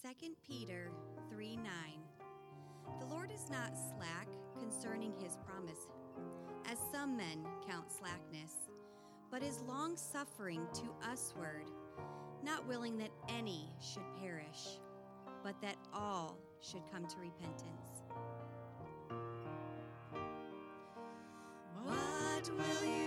2 Peter 3 9. The Lord is not slack concerning his promise, as some men count slackness, but is long suffering to usward, not willing that any should perish, but that all should come to repentance. What will you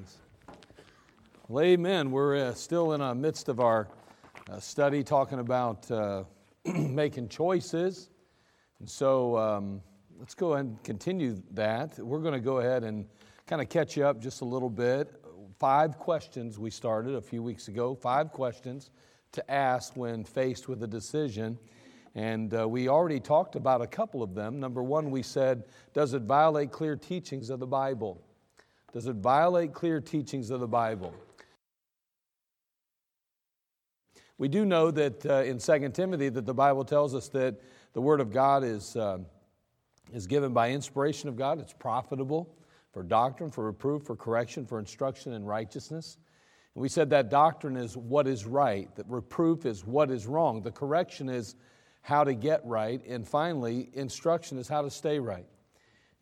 Ladies. Well, amen. We're uh, still in the midst of our uh, study talking about uh, making choices. And so um, let's go ahead and continue that. We're going to go ahead and kind of catch you up just a little bit. Five questions we started a few weeks ago, five questions to ask when faced with a decision. And uh, we already talked about a couple of them. Number one, we said, Does it violate clear teachings of the Bible? Does it violate clear teachings of the Bible? We do know that uh, in 2 Timothy that the Bible tells us that the Word of God is, uh, is given by inspiration of God. It's profitable for doctrine, for reproof, for correction, for instruction in righteousness. And we said that doctrine is what is right, that reproof is what is wrong, the correction is how to get right, and finally, instruction is how to stay right.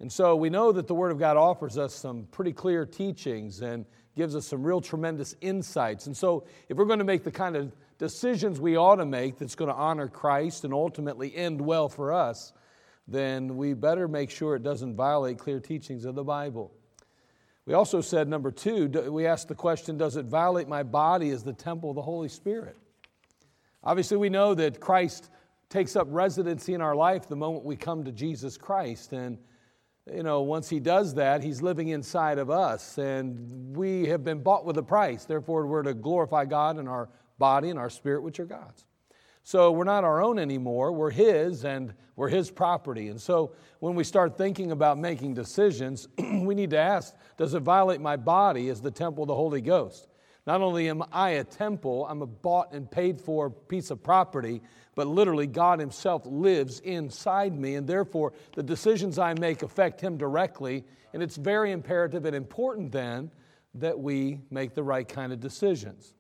And so we know that the Word of God offers us some pretty clear teachings and gives us some real tremendous insights. And so, if we're going to make the kind of decisions we ought to make that's going to honor Christ and ultimately end well for us, then we better make sure it doesn't violate clear teachings of the Bible. We also said, number two, we asked the question Does it violate my body as the temple of the Holy Spirit? Obviously, we know that Christ takes up residency in our life the moment we come to Jesus Christ. And, you know, once He does that, He's living inside of us. And we have been bought with a price. Therefore, we're to glorify God in our body and our spirit, which are God's. So we're not our own anymore. We're His and we're His property. And so when we start thinking about making decisions, we need to ask Does it violate my body as the temple of the Holy Ghost? Not only am I a temple, I'm a bought and paid for piece of property, but literally God Himself lives inside me, and therefore the decisions I make affect Him directly. And it's very imperative and important then that we make the right kind of decisions.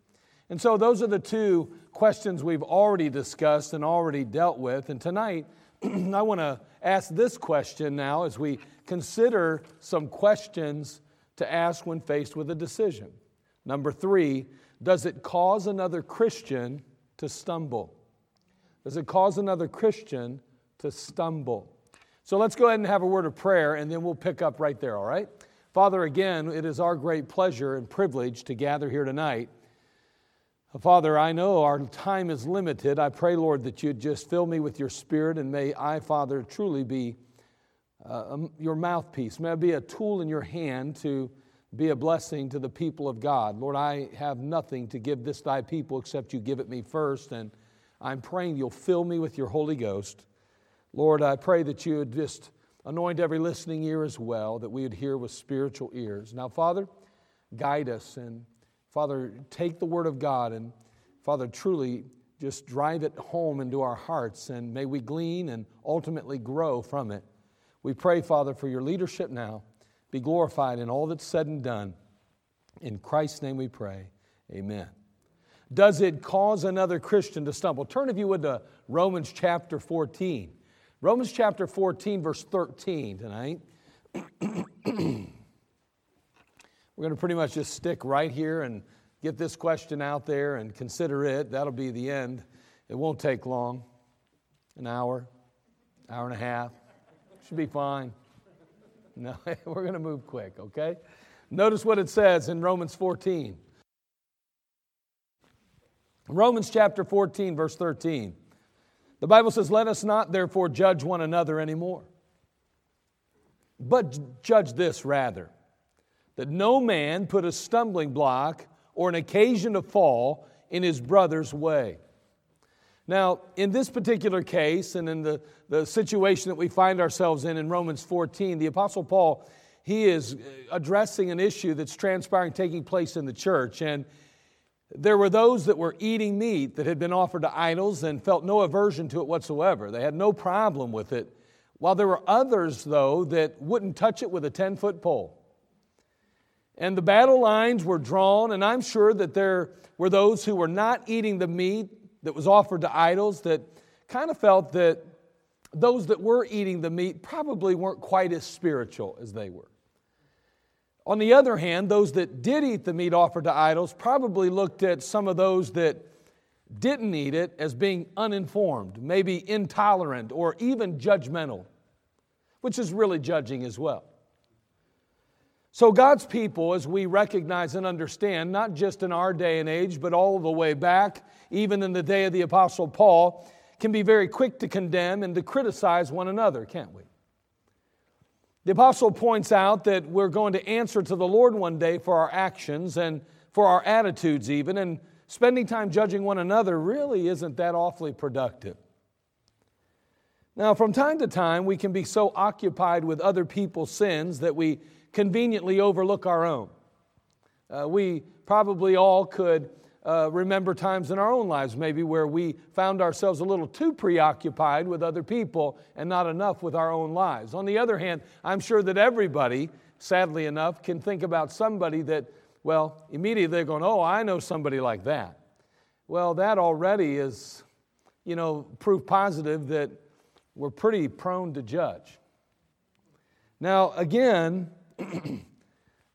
And so those are the two questions we've already discussed and already dealt with. And tonight, I want to ask this question now as we consider some questions to ask when faced with a decision? Number three, does it cause another Christian to stumble? Does it cause another Christian to stumble? So let's go ahead and have a word of prayer and then we'll pick up right there, all right? Father, again, it is our great pleasure and privilege to gather here tonight. Father, I know our time is limited. I pray, Lord, that you'd just fill me with your spirit and may I, Father, truly be uh, um, your mouthpiece. May I be a tool in your hand to be a blessing to the people of God. Lord, I have nothing to give this thy people except you give it me first. And I'm praying you'll fill me with your Holy Ghost. Lord, I pray that you would just anoint every listening ear as well, that we would hear with spiritual ears. Now, Father, guide us and Father, take the word of God and Father, truly just drive it home into our hearts and may we glean and ultimately grow from it. We pray, Father, for your leadership now. Be glorified in all that's said and done. In Christ's name we pray. Amen. Does it cause another Christian to stumble? Turn, if you would, to Romans chapter 14. Romans chapter 14, verse 13 tonight. We're going to pretty much just stick right here and get this question out there and consider it. That'll be the end. It won't take long an hour, hour and a half. Should be fine. No, we're going to move quick, okay? Notice what it says in Romans 14. Romans chapter 14, verse 13. The Bible says, Let us not therefore judge one another anymore, but judge this rather, that no man put a stumbling block or an occasion to fall in his brother's way. Now, in this particular case, and in the, the situation that we find ourselves in in Romans 14, the Apostle Paul, he is uh, addressing an issue that's transpiring, taking place in the church. And there were those that were eating meat that had been offered to idols and felt no aversion to it whatsoever. They had no problem with it. While there were others, though, that wouldn't touch it with a 10 foot pole. And the battle lines were drawn, and I'm sure that there were those who were not eating the meat that was offered to idols that kind of felt that those that were eating the meat probably weren't quite as spiritual as they were. On the other hand, those that did eat the meat offered to idols probably looked at some of those that didn't eat it as being uninformed, maybe intolerant, or even judgmental, which is really judging as well. So, God's people, as we recognize and understand, not just in our day and age, but all the way back, even in the day of the Apostle Paul, can be very quick to condemn and to criticize one another, can't we? The Apostle points out that we're going to answer to the Lord one day for our actions and for our attitudes, even, and spending time judging one another really isn't that awfully productive. Now, from time to time, we can be so occupied with other people's sins that we conveniently overlook our own. Uh, we probably all could uh, remember times in our own lives, maybe, where we found ourselves a little too preoccupied with other people and not enough with our own lives. On the other hand, I'm sure that everybody, sadly enough, can think about somebody that, well, immediately they're going, oh, I know somebody like that. Well, that already is, you know, proof positive that we're pretty prone to judge. Now, again,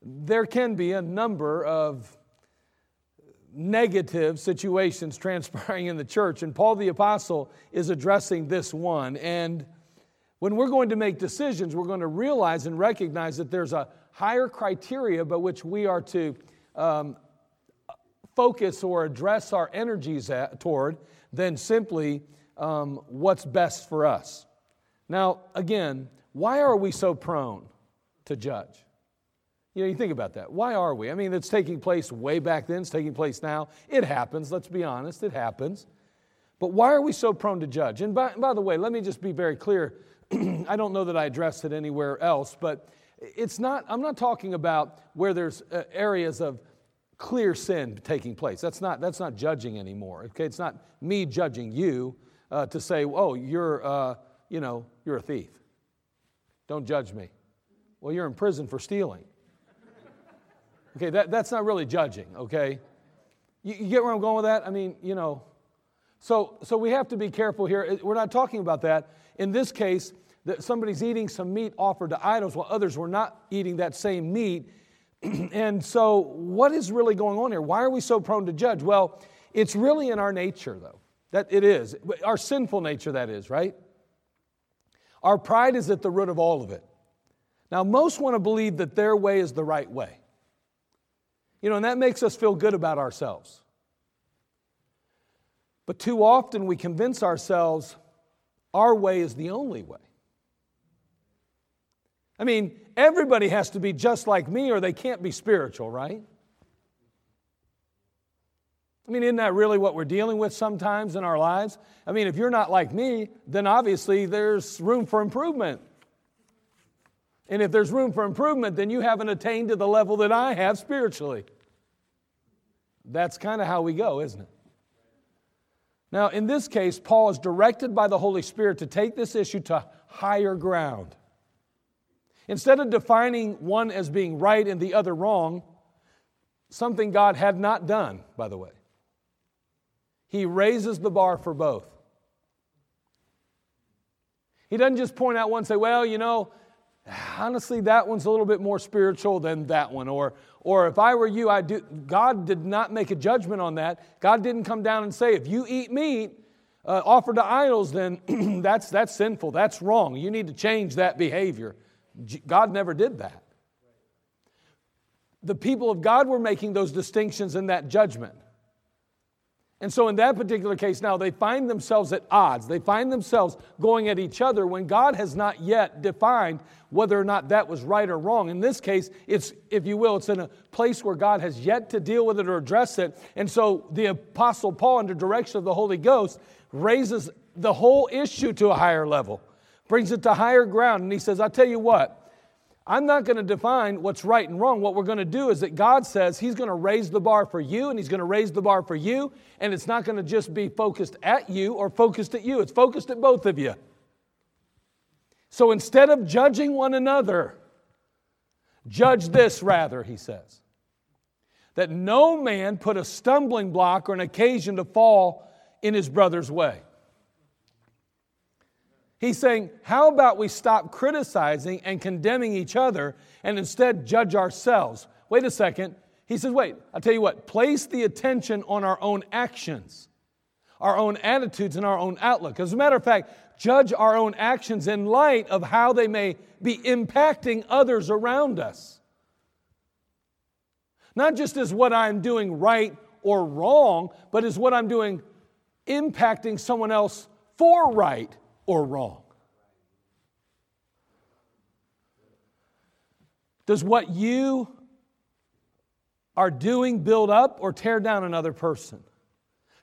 there can be a number of negative situations transpiring in the church, and Paul the Apostle is addressing this one. And when we're going to make decisions, we're going to realize and recognize that there's a higher criteria by which we are to um, focus or address our energies at, toward than simply um, what's best for us. Now, again, why are we so prone to judge. You know, you think about that. Why are we? I mean, it's taking place way back then, it's taking place now. It happens, let's be honest, it happens. But why are we so prone to judge? And by, by the way, let me just be very clear. I don't know that I addressed it anywhere else, but it's not, I'm not talking about where there's uh, areas of clear sin taking place. That's not, that's not judging anymore. Okay, it's not me judging you uh, to say, oh, you're, uh, you know, you're a thief. Don't judge me. Well, you're in prison for stealing. Okay, that, that's not really judging, okay? You, you, get where I'm going with that? I mean, you know. So, so we have to be careful here. We're not talking about that. In this case, that somebody's eating some meat offered to idols while others were not eating that same meat. and so, what is really going on here? Why are we so prone to judge? Well, it's really in our nature, though. That it is. Our sinful nature, that is, right? Our pride is at the root of all of it. Now, most want to believe that their way is the right way. You know, and that makes us feel good about ourselves. But too often we convince ourselves our way is the only way. I mean, everybody has to be just like me or they can't be spiritual, right? I mean, isn't that really what we're dealing with sometimes in our lives? I mean, if you're not like me, then obviously there's room for improvement. And if there's room for improvement, then you haven't attained to the level that I have spiritually. That's kind of how we go, isn't it? Now, in this case, Paul is directed by the Holy Spirit to take this issue to higher ground. Instead of defining one as being right and the other wrong, something God had not done, by the way, he raises the bar for both. He doesn't just point out one and say, well, you know, honestly, that one's a little bit more spiritual than that one. Or, or if I were you, I do. God did not make a judgment on that. God didn't come down and say, if you eat meat uh, offered to idols, then that's, that's sinful. That's wrong. You need to change that behavior. God never did that. The people of God were making those distinctions in that judgment. And so, in that particular case, now they find themselves at odds. They find themselves going at each other when God has not yet defined whether or not that was right or wrong. In this case, it's, if you will, it's in a place where God has yet to deal with it or address it. And so, the Apostle Paul, under direction of the Holy Ghost, raises the whole issue to a higher level, brings it to higher ground. And he says, I'll tell you what, I'm not going to define what's right and wrong. What we're going to do is that God says He's going to raise the bar for you and He's going to raise the bar for you. And it's not going to just be focused at you or focused at you, it's focused at both of you. So instead of judging one another, judge this rather, he says. That no man put a stumbling block or an occasion to fall in his brother's way. He's saying, How about we stop criticizing and condemning each other and instead judge ourselves? Wait a second. He says, Wait, I'll tell you what, place the attention on our own actions, our own attitudes, and our own outlook. As a matter of fact, judge our own actions in light of how they may be impacting others around us. Not just as what I'm doing right or wrong, but as what I'm doing impacting someone else for right or wrong? Does what you are doing build up or tear down another person?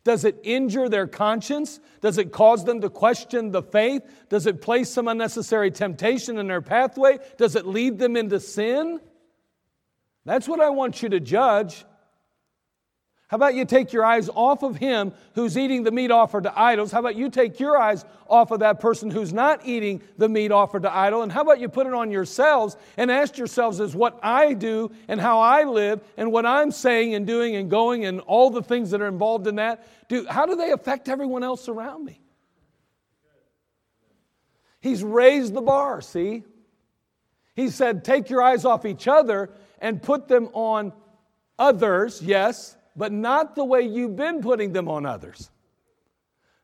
Does it injure their conscience? Does it cause them to question the faith? Does it place some unnecessary temptation in their pathway? Does it lead them into sin? That's what I want you to judge. How about you take your eyes off of him who's eating the meat offered to idols? How about you take your eyes off of that person who's not eating the meat offered to idol? And how about you put it on yourselves and ask yourselves, is what I do and how I live and what I'm saying and doing and going and all the things that are involved in that, do, how do they affect everyone else around me? He's raised the bar, see? He said, take your eyes off each other and put them on others, yes, but not the way you've been putting them on others.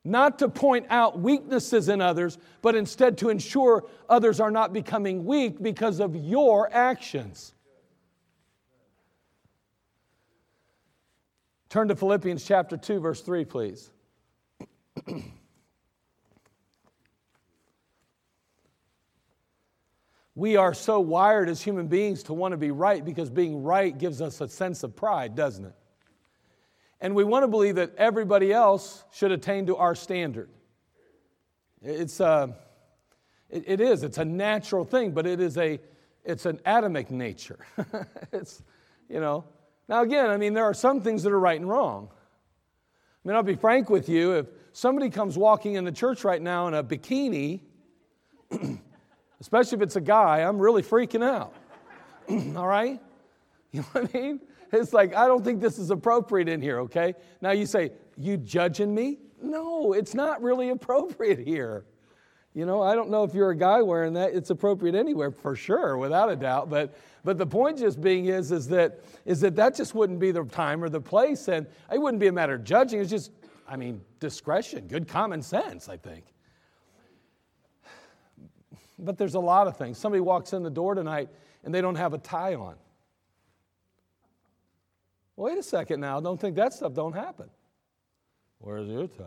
Not to point out weaknesses in others, but instead to ensure others are not becoming weak because of your actions. Turn to Philippians chapter 2, verse 3, please. we are so wired as human beings to want to be right because being right gives us a sense of pride, doesn't it? And we want to believe that everybody else should attain to our standard. It's a, uh, it, it is, it's a natural thing, but it is a, it's an Adamic nature. it's, you know. Now, again, I mean, there are some things that are right and wrong. I mean, I'll be frank with you. If somebody comes walking in the church right now in a bikini, especially if it's a guy, I'm really freaking out. All right? You know what I mean? It's like, I don't think this is appropriate in here, okay? Now you say, You judging me? No, it's not really appropriate here. You know, I don't know if you're a guy wearing that. It's appropriate anywhere for sure, without a doubt. But but the point just being is is that is that that just wouldn't be the time or the place, and it wouldn't be a matter of judging. It's just, I mean, discretion, good common sense, I think. But there's a lot of things. Somebody walks in the door tonight and they don't have a tie on. Wait a second now. Don't think that stuff don't happen. Where's your tie?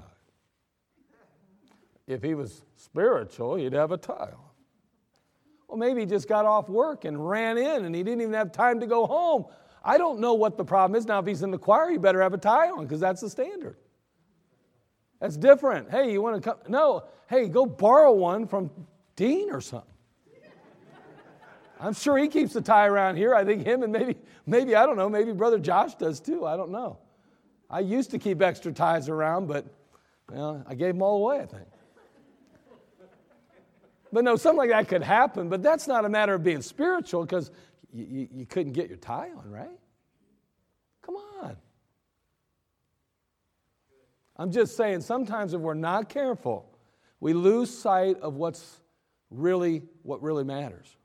If he was spiritual, he'd have a tie. Well, maybe he just got off work and ran in and he didn't even have time to go home. I don't know what the problem is. Now, if he's in the choir, you better have a tie on because that's the standard. That's different. Hey, you want to come? No. Hey, go borrow one from Dean or something. I'm sure he keeps the tie around here. I think him and maybe, maybe, I don't know, maybe Brother Josh does too. I don't know. I used to keep extra ties around, but I gave them all away, I think. But no, something like that could happen, but that's not a matter of being spiritual because you, you, you couldn't get your tie on, right? Come on. I'm just saying, sometimes if we're not careful, we lose sight of what's really what really matters.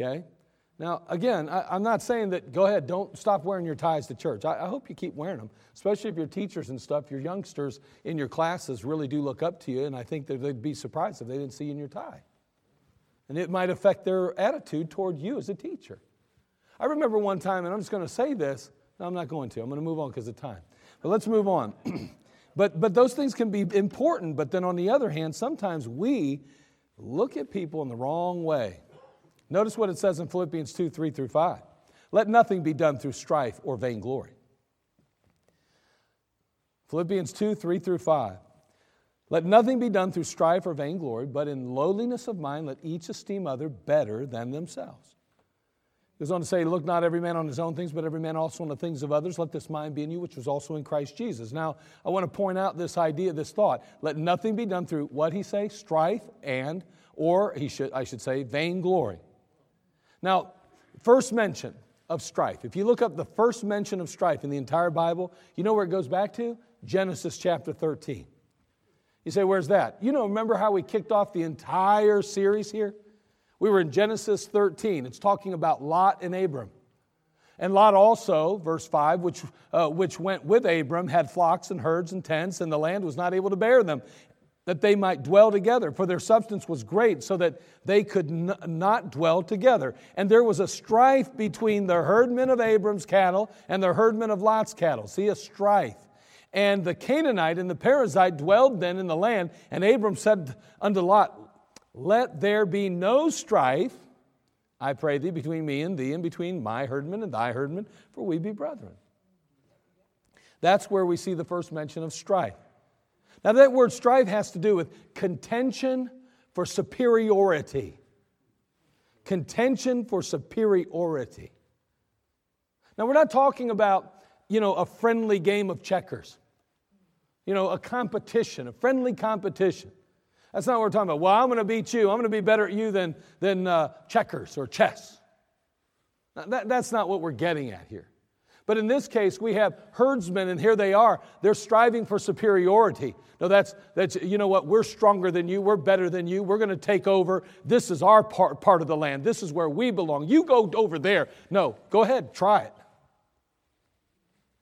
Okay? Now, again, I, am not saying that go ahead, don't stop wearing your ties to church. I, I, hope you keep wearing them, especially if your teachers and stuff, your youngsters in your classes really do look up to you, and I think that they'd be surprised if they didn't see you in your tie. And it might affect their attitude toward you as a teacher. I remember one time, and I'm just going to say this. No, I'm not going to. I'm going to move on because of time. But let's move on. but, but those things can be important, but then on the other hand, sometimes we look at people in the wrong way. Notice what it says in Philippians 2 3 through 5. Let nothing be done through strife or vainglory. Philippians 2 3 through 5. Let nothing be done through strife or vainglory, but in lowliness of mind let each esteem other better than themselves. He goes on to say, Look not every man on his own things, but every man also on the things of others. Let this mind be in you, which was also in Christ Jesus. Now, I want to point out this idea, this thought. Let nothing be done through what he say, strife and, or he should, I should say, vainglory. Now, first mention of strife. If you look up the first mention of strife in the entire Bible, you know where it goes back to? Genesis chapter 13. You say, where's that? You know, remember how we kicked off the entire series here? We were in Genesis 13. It's talking about Lot and Abram. And Lot also, verse 5, which, uh, which went with Abram, had flocks and herds and tents, and the land was not able to bear them, that they might dwell together, for their substance was great, so that they could n- not dwell together. And there was a strife between the herdmen of Abram's cattle and the herdmen of Lot's cattle. See, a strife. And the Canaanite and the Perizzite dwelled then in the land, and Abram said unto Lot, let there be no strife, I pray thee, between me and thee, and between my herdmen and thy herdmen, for we be brethren. That's where we see the first mention of strife. Now, that word strife has to do with contention for superiority. Contention for superiority. Now, we're not talking about, you know, a friendly game of checkers, you know, a competition, a friendly competition. That's not what we're talking about. Well, I'm going to beat you. I'm going to be better at you than, than uh, checkers or chess. That, that's not what we're getting at here. But in this case, we have herdsmen, and here they are. They're striving for superiority. No, that's, that's you know what? We're stronger than you. We're better than you. We're going to take over. This is our part, part of the land. This is where we belong. You go over there. No, go ahead, try it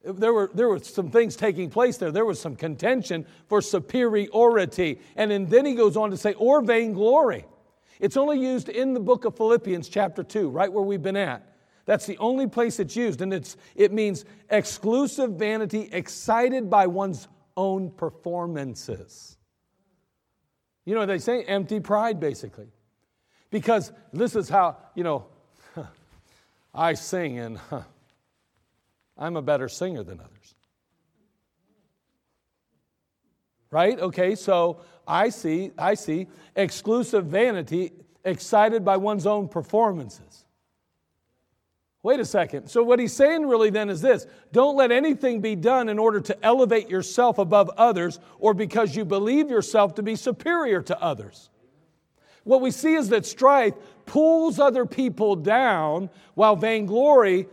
there were, there were some things taking place there. There was some contention for superiority. And then he goes on to say, or vainglory. It's only used in the book of Philippians, chapter 2, right where we've been at. That's the only place it's used. And it's, it means exclusive vanity excited by one's own performances. You know, what they say empty pride, basically. Because this is how, you know, I sing and. I'm a better singer than others. Right? Okay, so I see, I see exclusive vanity excited by one's own performances. Wait a second. So, what he's saying really then is this don't let anything be done in order to elevate yourself above others or because you believe yourself to be superior to others. What we see is that strife pulls other people down while vainglory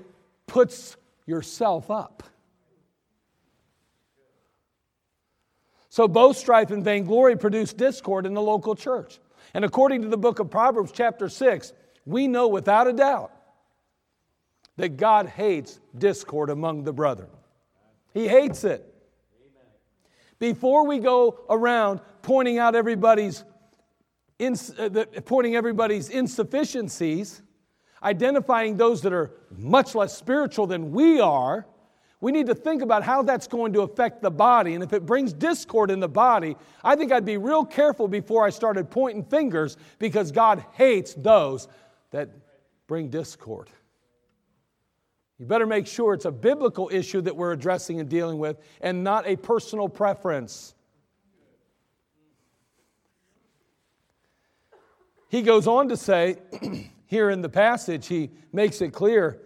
puts yourself up. So both strife and vainglory produce discord in the local church. And according to the book of Proverbs, chapter 6, we know without a doubt that God hates discord among the brethren. He hates it. Before we go around pointing out everybody's, ins- uh, pointing everybody's insufficiencies, identifying those that are much less spiritual than we are, we need to think about how that's going to affect the body. And if it brings discord in the body, I think I'd be real careful before I started pointing fingers because God hates those that bring discord. You better make sure it's a biblical issue that we're addressing and dealing with and not a personal preference. He goes on to say, here in the passage, he makes it clear.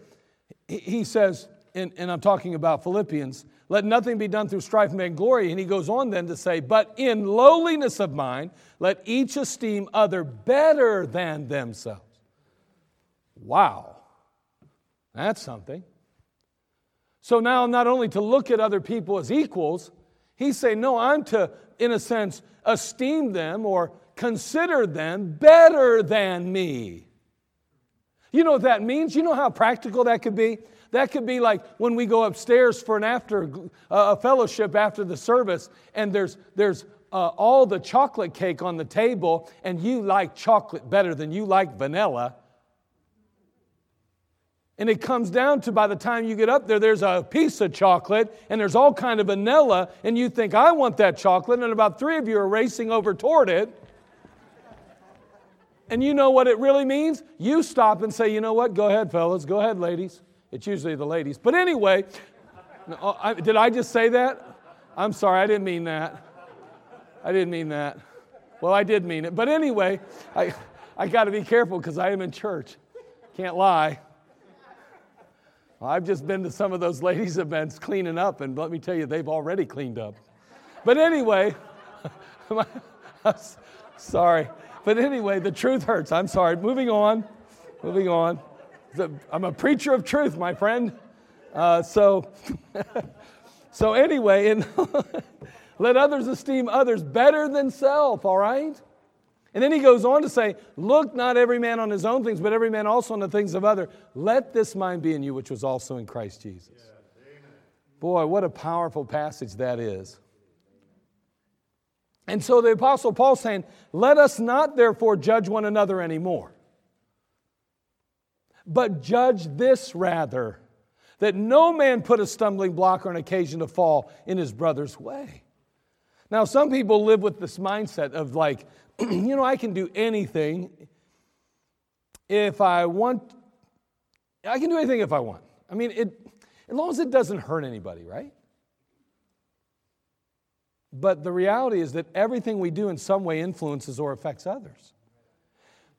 He says, and, and I'm talking about Philippians, let nothing be done through strife and vainglory. And he goes on then to say, but in lowliness of mind, let each esteem other better than themselves. Wow, that's something. So now, not only to look at other people as equals, he's saying, no, I'm to, in a sense, esteem them or consider them better than me. You know what that means? You know how practical that could be? That could be like when we go upstairs for an after uh, a fellowship after the service, and there's there's uh, all the chocolate cake on the table, and you like chocolate better than you like vanilla. And it comes down to by the time you get up there, there's a piece of chocolate and there's all kind of vanilla, and you think, I want that chocolate, and about three of you are racing over toward it. And you know what it really means? You stop and say, you know what? Go ahead, fellas. Go ahead, ladies. It's usually the ladies. But anyway, oh, did I just say that? I'm sorry, I didn't mean that. I didn't mean that. Well, I did mean it. But anyway, I, I got to be careful because I am in church. Can't lie. Well, I've just been to some of those ladies' events cleaning up, and let me tell you, they've already cleaned up. But anyway, sorry. But anyway, the truth hurts. I'm sorry. Moving on. Moving on. I'm a preacher of truth, my friend. Uh, so, so anyway, and let others esteem others better than self, all right? And then he goes on to say, Look not every man on his own things, but every man also on the things of other. Let this mind be in you, which was also in Christ Jesus. Boy, what a powerful passage that is. And so the Apostle Paul saying, Let us not therefore judge one another anymore. But judge this rather, that no man put a stumbling block or an occasion to fall in his brother's way. Now, some people live with this mindset of like, you know, I can do anything if I want. I can do anything if I want. I mean, it, as long as it doesn't hurt anybody, right? But the reality is that everything we do in some way influences or affects others.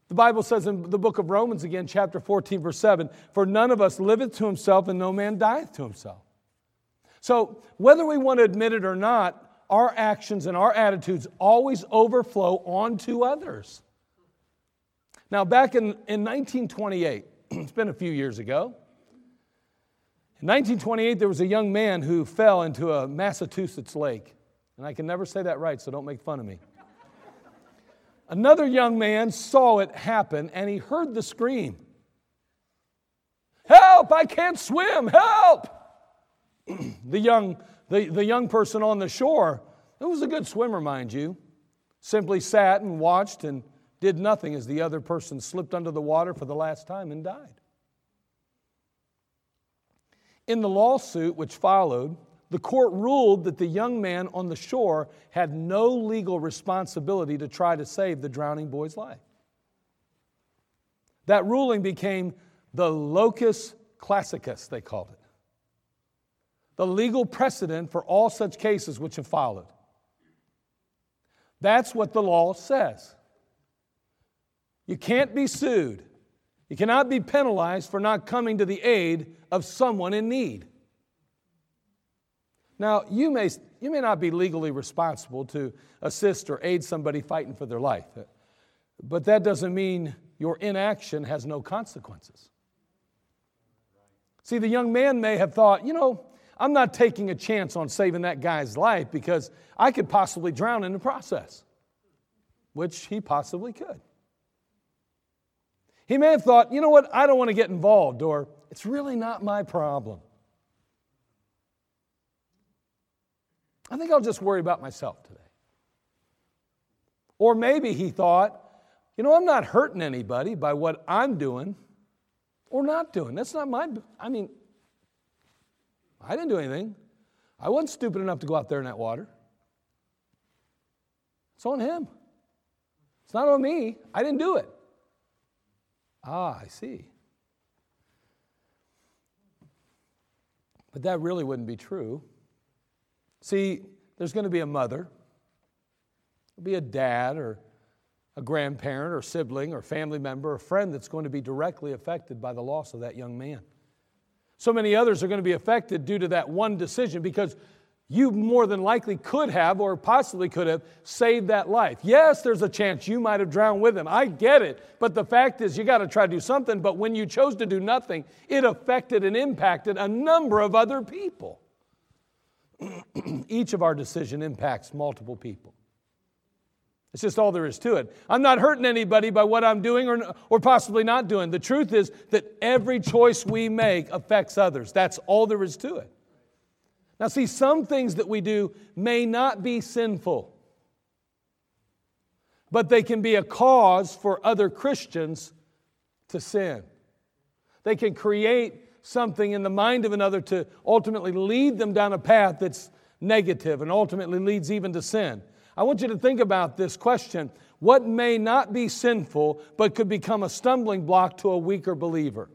The Bible says in the book of Romans, again, chapter 14, verse 7 For none of us liveth to himself, and no man dieth to himself. So, whether we want to admit it or not, our actions and our attitudes always overflow onto others. Now, back in, in 1928, it's been a few years ago, in 1928, there was a young man who fell into a Massachusetts lake. And I can never say that right, so don't make fun of me. Another young man saw it happen and he heard the scream Help! I can't swim! Help! the, young, the, the young person on the shore, who was a good swimmer, mind you, simply sat and watched and did nothing as the other person slipped under the water for the last time and died. In the lawsuit which followed, the court ruled that the young man on the shore had no legal responsibility to try to save the drowning boy's life. That ruling became the locus classicus, they called it. The legal precedent for all such cases which have followed. That's what the law says. You can't be sued. You cannot be penalized for not coming to the aid of someone in need. Now, you may, you may not be legally responsible to assist or aid somebody fighting for their life, but that doesn't mean your inaction has no consequences. See, the young man may have thought, you know, I'm not taking a chance on saving that guy's life because I could possibly drown in the process, which he possibly could. He may have thought, you know what, I don't want to get involved, or it's really not my problem. I think I'll just worry about myself today. Or maybe he thought, you know, I'm not hurting anybody by what I'm doing or not doing. That's not my, I mean, I didn't do anything. I wasn't stupid enough to go out there in that water. It's on him. It's not on me. I didn't do it. Ah, I see. But that really wouldn't be true. See, there's going to be a mother, there'll be a dad or a grandparent or sibling or family member or friend that's going to be directly affected by the loss of that young man. So many others are going to be affected due to that one decision because you more than likely could have or possibly could have saved that life. Yes, there's a chance you might have drowned with him. I get it. But the fact is, you got to try to do something. But when you chose to do nothing, it affected and impacted a number of other people. Each of our decision impacts multiple people. It's just all there is to it. I'm not hurting anybody by what I'm doing or, or possibly not doing. The truth is that every choice we make affects others. That's all there is to it. Now, see, some things that we do may not be sinful, but they can be a cause for other Christians to sin. They can create something in the mind of another to ultimately lead them down a path that's negative and ultimately leads even to sin. I want you to think about this question what may not be sinful but could become a stumbling block to a weaker believer?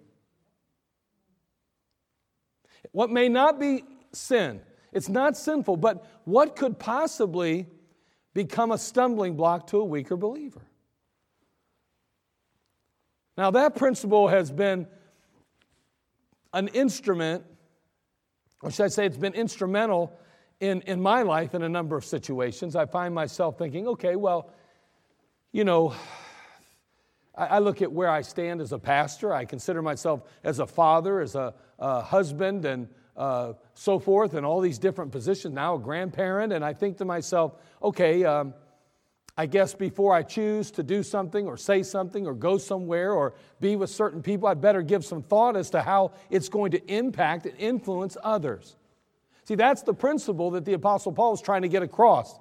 What may not be sin, it's not sinful, but what could possibly become a stumbling block to a weaker believer? Now, that principle has been an instrument, or should I say, it's been instrumental in, in my life in a number of situations. I find myself thinking, okay, well, you know, I, I look at where I stand as a pastor. I consider myself as a father, as a, a husband, and uh, so forth, and all these different positions, now a grandparent. And I think to myself, okay, um, I guess before I choose to do something or say something or go somewhere or be with certain people, I'd better give some thought as to how it's going to impact and influence others. See, that's the principle that the Apostle Paul is trying to get across.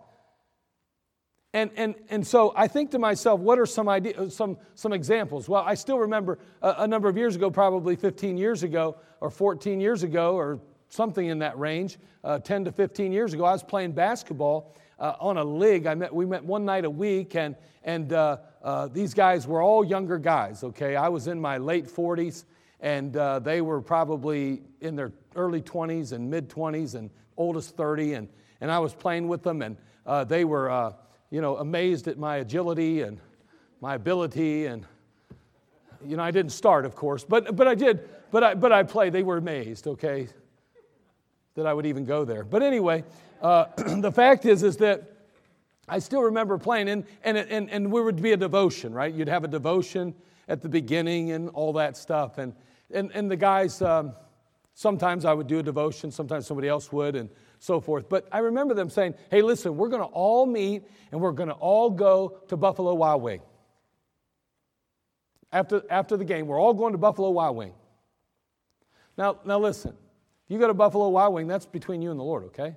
And, and, and so I think to myself, what are some, ideas, some, some examples? Well, I still remember a, a number of years ago, probably 15 years ago or 14 years ago or something in that range, uh, 10 to 15 years ago, I was playing basketball uh, on a league. I met, we met one night a week, and, and uh, uh, these guys were all younger guys, okay? I was in my late 40s, and uh, they were probably in their early 20s and mid 20s, and oldest 30, and, and I was playing with them, and uh, they were, uh, you know, amazed at my agility and my ability, and, you know, I didn't start, of course, but, but I did, but I, but I played. They were amazed, okay, that I would even go there. But anyway, uh, the fact is, is that I still remember playing, and, and, and, and we would be a devotion, right? You'd have a devotion at the beginning and all that stuff. And, and, and the guys, um, sometimes I would do a devotion, sometimes somebody else would, and so forth. But I remember them saying, hey, listen, we're going to all meet and we're going to all go to Buffalo Wild Wing. After, after the game, we're all going to Buffalo Wild Wing. Now, now listen, if you go to Buffalo Wild Wing, that's between you and the Lord, okay?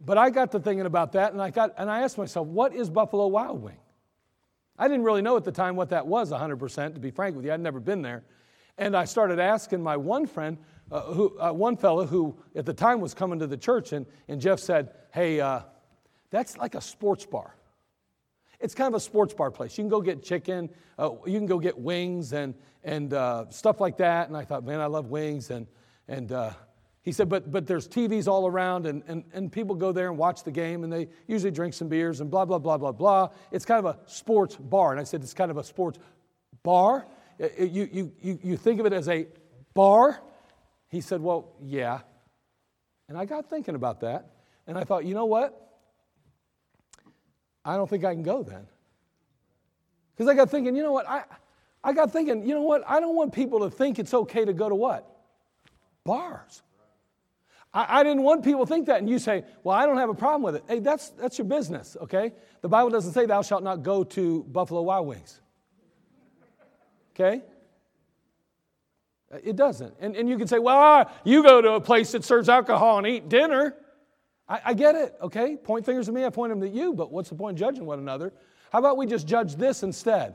But I got to thinking about that, and I, got, and I asked myself, what is Buffalo Wild Wing? I didn't really know at the time what that was 100%, to be frank with you. I'd never been there. And I started asking my one friend, uh, who, uh, one fellow who at the time was coming to the church, and, and Jeff said, Hey, uh, that's like a sports bar. It's kind of a sports bar place. You can go get chicken, uh, you can go get wings and, and uh, stuff like that. And I thought, man, I love wings. And, and uh, he said, but, but there's TVs all around, and, and, and people go there and watch the game, and they usually drink some beers and blah, blah, blah, blah, blah. It's kind of a sports bar. And I said, It's kind of a sports bar? Uh, uh, you, you, you, you think of it as a bar? He said, Well, yeah. And I got thinking about that, and I thought, you know what? I don't think I can go then. Because I got thinking, you know what? I, I got thinking, you know what? I don't want people to think it's okay to go to what? Bars. I, I, didn't want people to think that. And you say, well, I don't have a problem with it. Hey, that's, that's your business, okay? The Bible doesn't say thou shalt not go to Buffalo Wild Wings. Okay? It doesn't. And, and you can say, well, you go to a place that serves alcohol and eat dinner. I, I get it, okay? Point fingers at me, I point them at you, but what's the point of judging one another? How about we just judge this instead?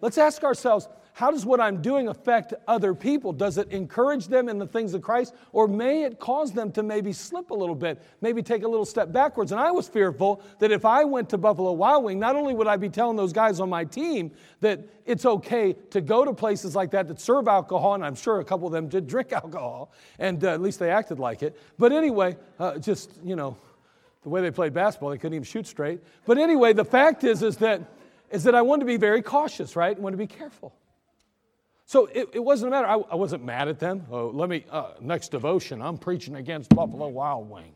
Let's ask ourselves how does what I'm doing affect other people? Does it encourage them in the things of Christ? Or may it cause them to maybe slip a little bit, maybe take a little step backwards? And I was fearful that if I went to Buffalo Wild Wing, not only would I be telling those guys on my team that it's okay to go to places like that that serve alcohol, and I'm sure a couple of them did drink alcohol, and uh, at least they acted like it. But anyway, uh, just, you know, the way they played basketball, they couldn't even shoot straight. But anyway, the fact is, is that, is that I wanted to be very cautious, right? I wanted to be careful. So it, it wasn't a matter, I, I, wasn't mad at them. Oh, let me, uh, next devotion, I'm preaching against Buffalo Wild Wing.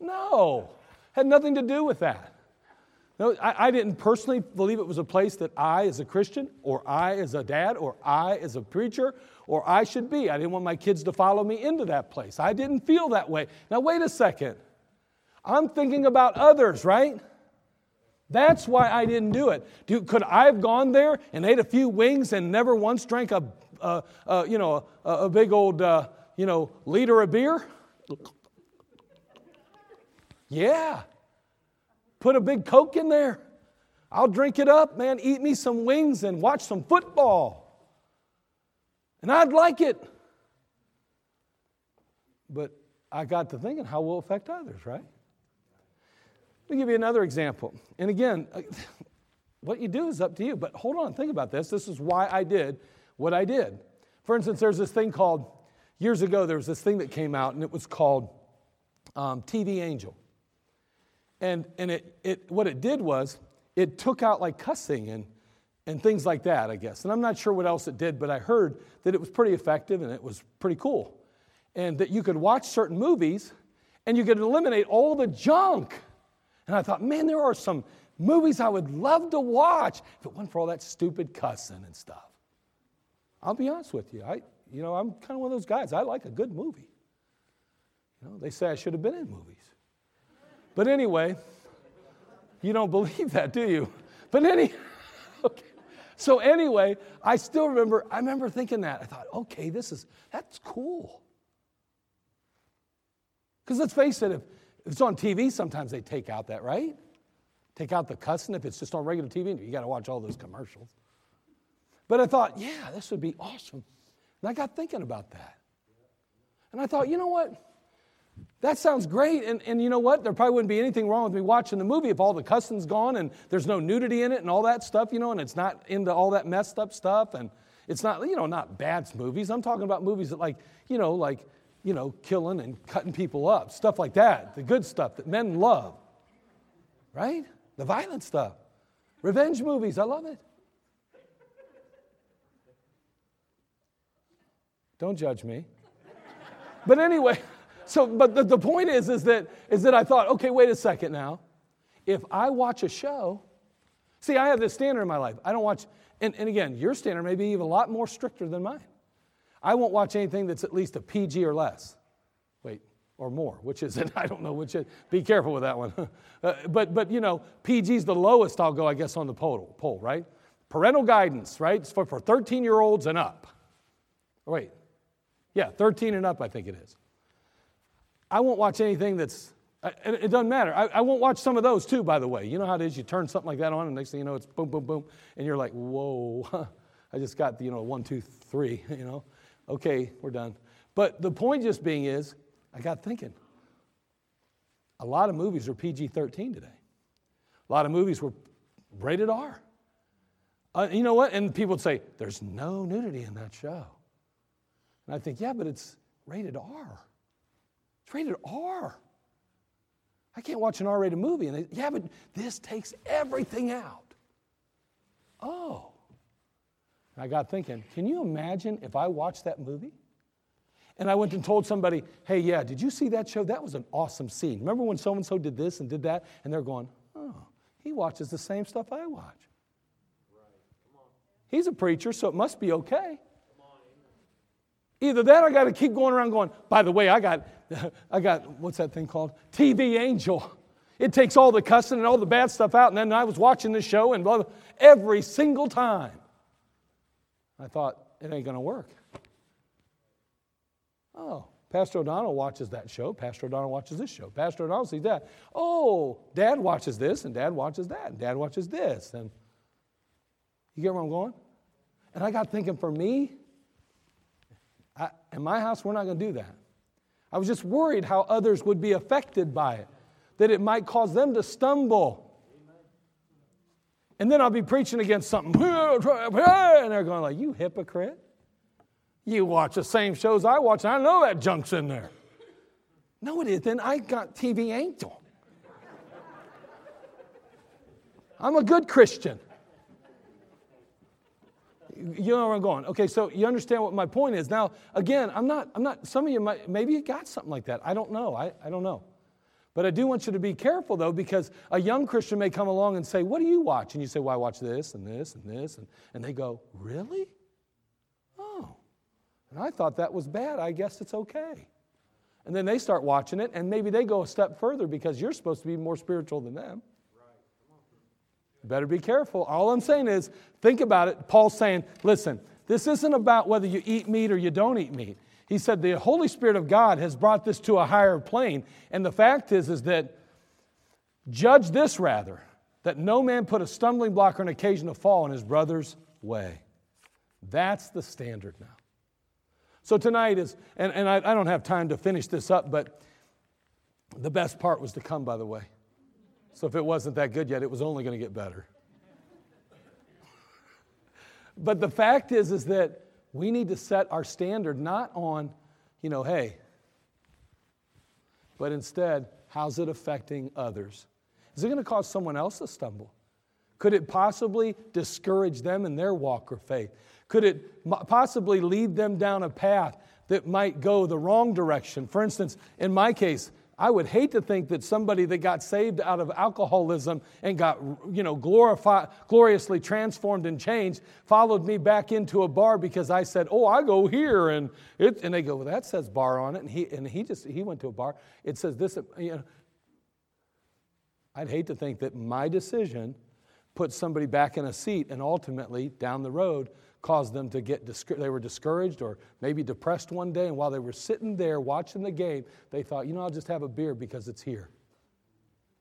No, had nothing to do with that. No, I, I didn't personally believe it was a place that I, as a Christian, or I, as a dad, or I, as a preacher, or I should be. I didn't want my kids to follow me into that place. I didn't feel that way. Now, wait a second. I'm thinking about others, right? That's why I didn't do it. Do, could I have gone there and ate a few wings and never once drank a, you know, a, a, big old, uh, you know, liter of beer? Yeah. Put a big Coke in there. I'll drink it up, man. Eat me some wings and watch some football. And I'd like it. But I got to thinking, how will it affect others, right? Let me give you another example. And again, uh, what you do is up to you. But hold on, think about this. This is why I did what I did. For instance, there's this thing called, years ago, there was this thing that came out, and it was called um, TV Angel. And, and it, it, what it did was, it took out like cussing and, and things like that, I guess. And I'm not sure what else it did, but I heard that it was pretty effective and it was pretty cool. And that you could watch certain movies and you could eliminate all the junk and I thought, man, there are some movies I would love to watch if it wasn't for all that stupid cussing and stuff. I'll be honest with you. I, you know, I'm kind of one of those guys. I like a good movie. You know, they say I should have been in movies. But anyway, you don't believe that, do you? But any, okay. So anyway, I still remember. I remember thinking that. I thought, okay, this is that's cool. Because let's face it, if if it's on TV, sometimes they take out that, right? Take out the cussing. If it's just on regular TV, you got to watch all those commercials. But I thought, yeah, this would be awesome. And I got thinking about that. And I thought, you know what? That sounds great. And, and you know what? There probably wouldn't be anything wrong with me watching the movie if all the cussing's gone and there's no nudity in it and all that stuff, you know, and it's not into all that messed up stuff. And it's not, you know, not bad movies. I'm talking about movies that, like, you know, like you know, killing and cutting people up, stuff like that, the good stuff that men love, right? The violent stuff. Revenge movies, I love it. Don't judge me. But anyway, so but the, the point is is that is that I thought, okay, wait a second now. If I watch a show, see, I have this standard in my life. I don't watch, and, and again, your standard may be even a lot more stricter than mine. I won't watch anything that's at least a PG or less. Wait, or more, which is it? I don't know which is. Be careful with that one. uh, but, but, you know, PG's the lowest I'll go, I guess, on the poll, poll right? Parental guidance, right? It's for, for 13 year olds and up. Wait, yeah, 13 and up, I think it is. I won't watch anything that's, it doesn't matter. I, I, won't watch some of those too, by the way. You know how it is? You turn something like that on, and next thing you know, it's boom, boom, boom, and you're like, whoa, I just got, you know, one, two, three, you know okay, we're done. But the point just being is, I got thinking. A lot of movies are PG 13 today. A lot of movies were rated R. Uh, you know what? And people would say, there's no nudity in that show. And I think, yeah, but it's rated R. It's rated R. I can't watch an R rated movie. And they, yeah, but this takes everything out. Oh. I got thinking, can you imagine if I watched that movie? And I went and told somebody, hey, yeah, did you see that show? That was an awesome scene. Remember when so and so did this and did that? And they're going, oh, he watches the same stuff I watch. He's a preacher, so it must be okay. Either that or I got to keep going around going, by the way, I got I got, what's that thing called? TV Angel. It takes all the cussing and all the bad stuff out. And then I was watching this show and blah, blah, every single time. I thought, it ain't going to work. Oh, Pastor O'Donnell watches that show. Pastor O'Donnell watches this show. Pastor O'Donnell sees that. Oh, dad watches this, and dad watches that, and dad watches this. And you get where I'm going? And I got thinking for me, I, in my house, we're not going to do that. I was just worried how others would be affected by it, that it might cause them to stumble. And then I'll be preaching against something, and they're going like, "You hypocrite! You watch the same shows I watch, and I know that junk's in there." No, it isn't. I got TV Angel. I'm a good Christian. You know where I'm going. Okay, so you understand what my point is. Now, again, I'm not, I'm not, some of you might, maybe you got something like that. I don't know. I, I don't know. But I do want you to be careful, though, because a young Christian may come along and say, What do you watch? And you say, Well, I watch this and this and this. And, and they go, Really? Oh. And I thought that was bad. I guess it's okay. And then they start watching it, and maybe they go a step further because you're supposed to be more spiritual than them. Better be careful. All I'm saying is, think about it. Paul's saying, listen, this isn't about whether you eat meat or you don't eat meat. He said the Holy Spirit of God has brought this to a higher plane. And the fact is, is that judge this rather, that no man put a stumbling block or an occasion to fall in his brother's way. That's the standard now. So tonight is, and, and I, I don't have time to finish this up, but the best part was to come, by the way. So if it wasn't that good yet, it was only going to get better. but the fact is, is that we need to set our standard not on, you know, hey, but instead, how's it affecting others? Is it going to cause someone else to stumble? Could it possibly discourage them in their walk of faith? Could it possibly lead them down a path that might go the wrong direction? For instance, in my case, I would hate to think that somebody that got saved out of alcoholism and got, you know, glorified, gloriously transformed and changed followed me back into a bar because I said, "Oh, I go here," and it, and they go, "Well, that says bar on it," and he and he just he went to a bar. It says this, you know. I'd hate to think that my decision put somebody back in a seat and ultimately down the road caused them to get they were discouraged or maybe depressed one day and while they were sitting there watching the game they thought you know i'll just have a beer because it's here.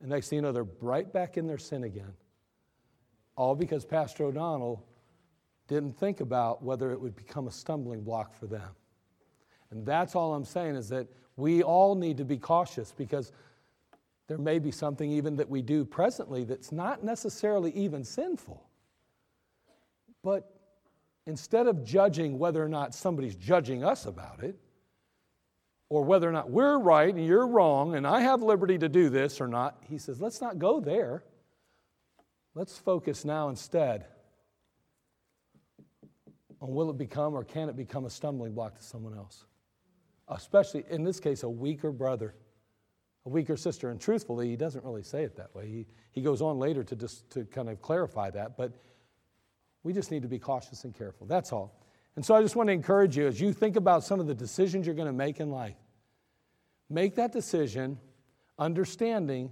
And next thing you know they're right back in their sin again all because pastor o'donnell didn't think about whether it would become a stumbling block for them. And that's all i'm saying is that we all need to be cautious because there may be something even that we do presently that's not necessarily even sinful. But instead of judging whether or not somebody's judging us about it, or whether or not we're right and you're wrong and I have liberty to do this or not, he says, let's not go there. Let's focus now instead on will it become or can it become a stumbling block to someone else? Especially in this case, a weaker brother, a weaker sister. And truthfully, he doesn't really say it that way. He, he goes on later to just to kind of clarify that. But we just need to be cautious and careful. That's all. And so I just want to encourage you as you think about some of the decisions you're going to make in life, make that decision understanding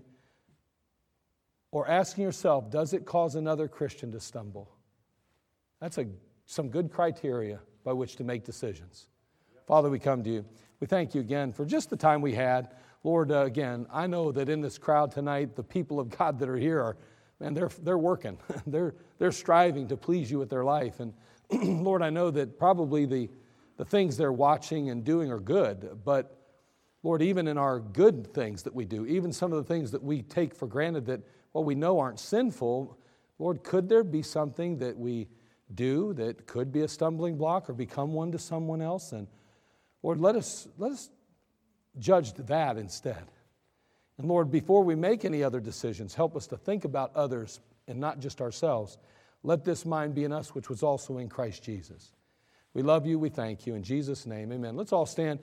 or asking yourself, does it cause another Christian to stumble? That's a, some good criteria by which to make decisions. Father, we come to you. We thank you again for just the time we had. Lord, uh, again, I know that in this crowd tonight, the people of God that are here are man, they're, they're working. they're, they're striving to please you with their life. And Lord, I know that probably the, the things they're watching and doing are good, but Lord, even in our good things that we do, even some of the things that we take for granted that, well, we know aren't sinful, Lord, could there be something that we do that could be a stumbling block or become one to someone else? And Lord, let us, let us judge that instead. And Lord, before we make any other decisions, help us to think about others and not just ourselves. Let this mind be in us, which was also in Christ Jesus. We love you. We thank you. In Jesus' name, amen. Let's all stand.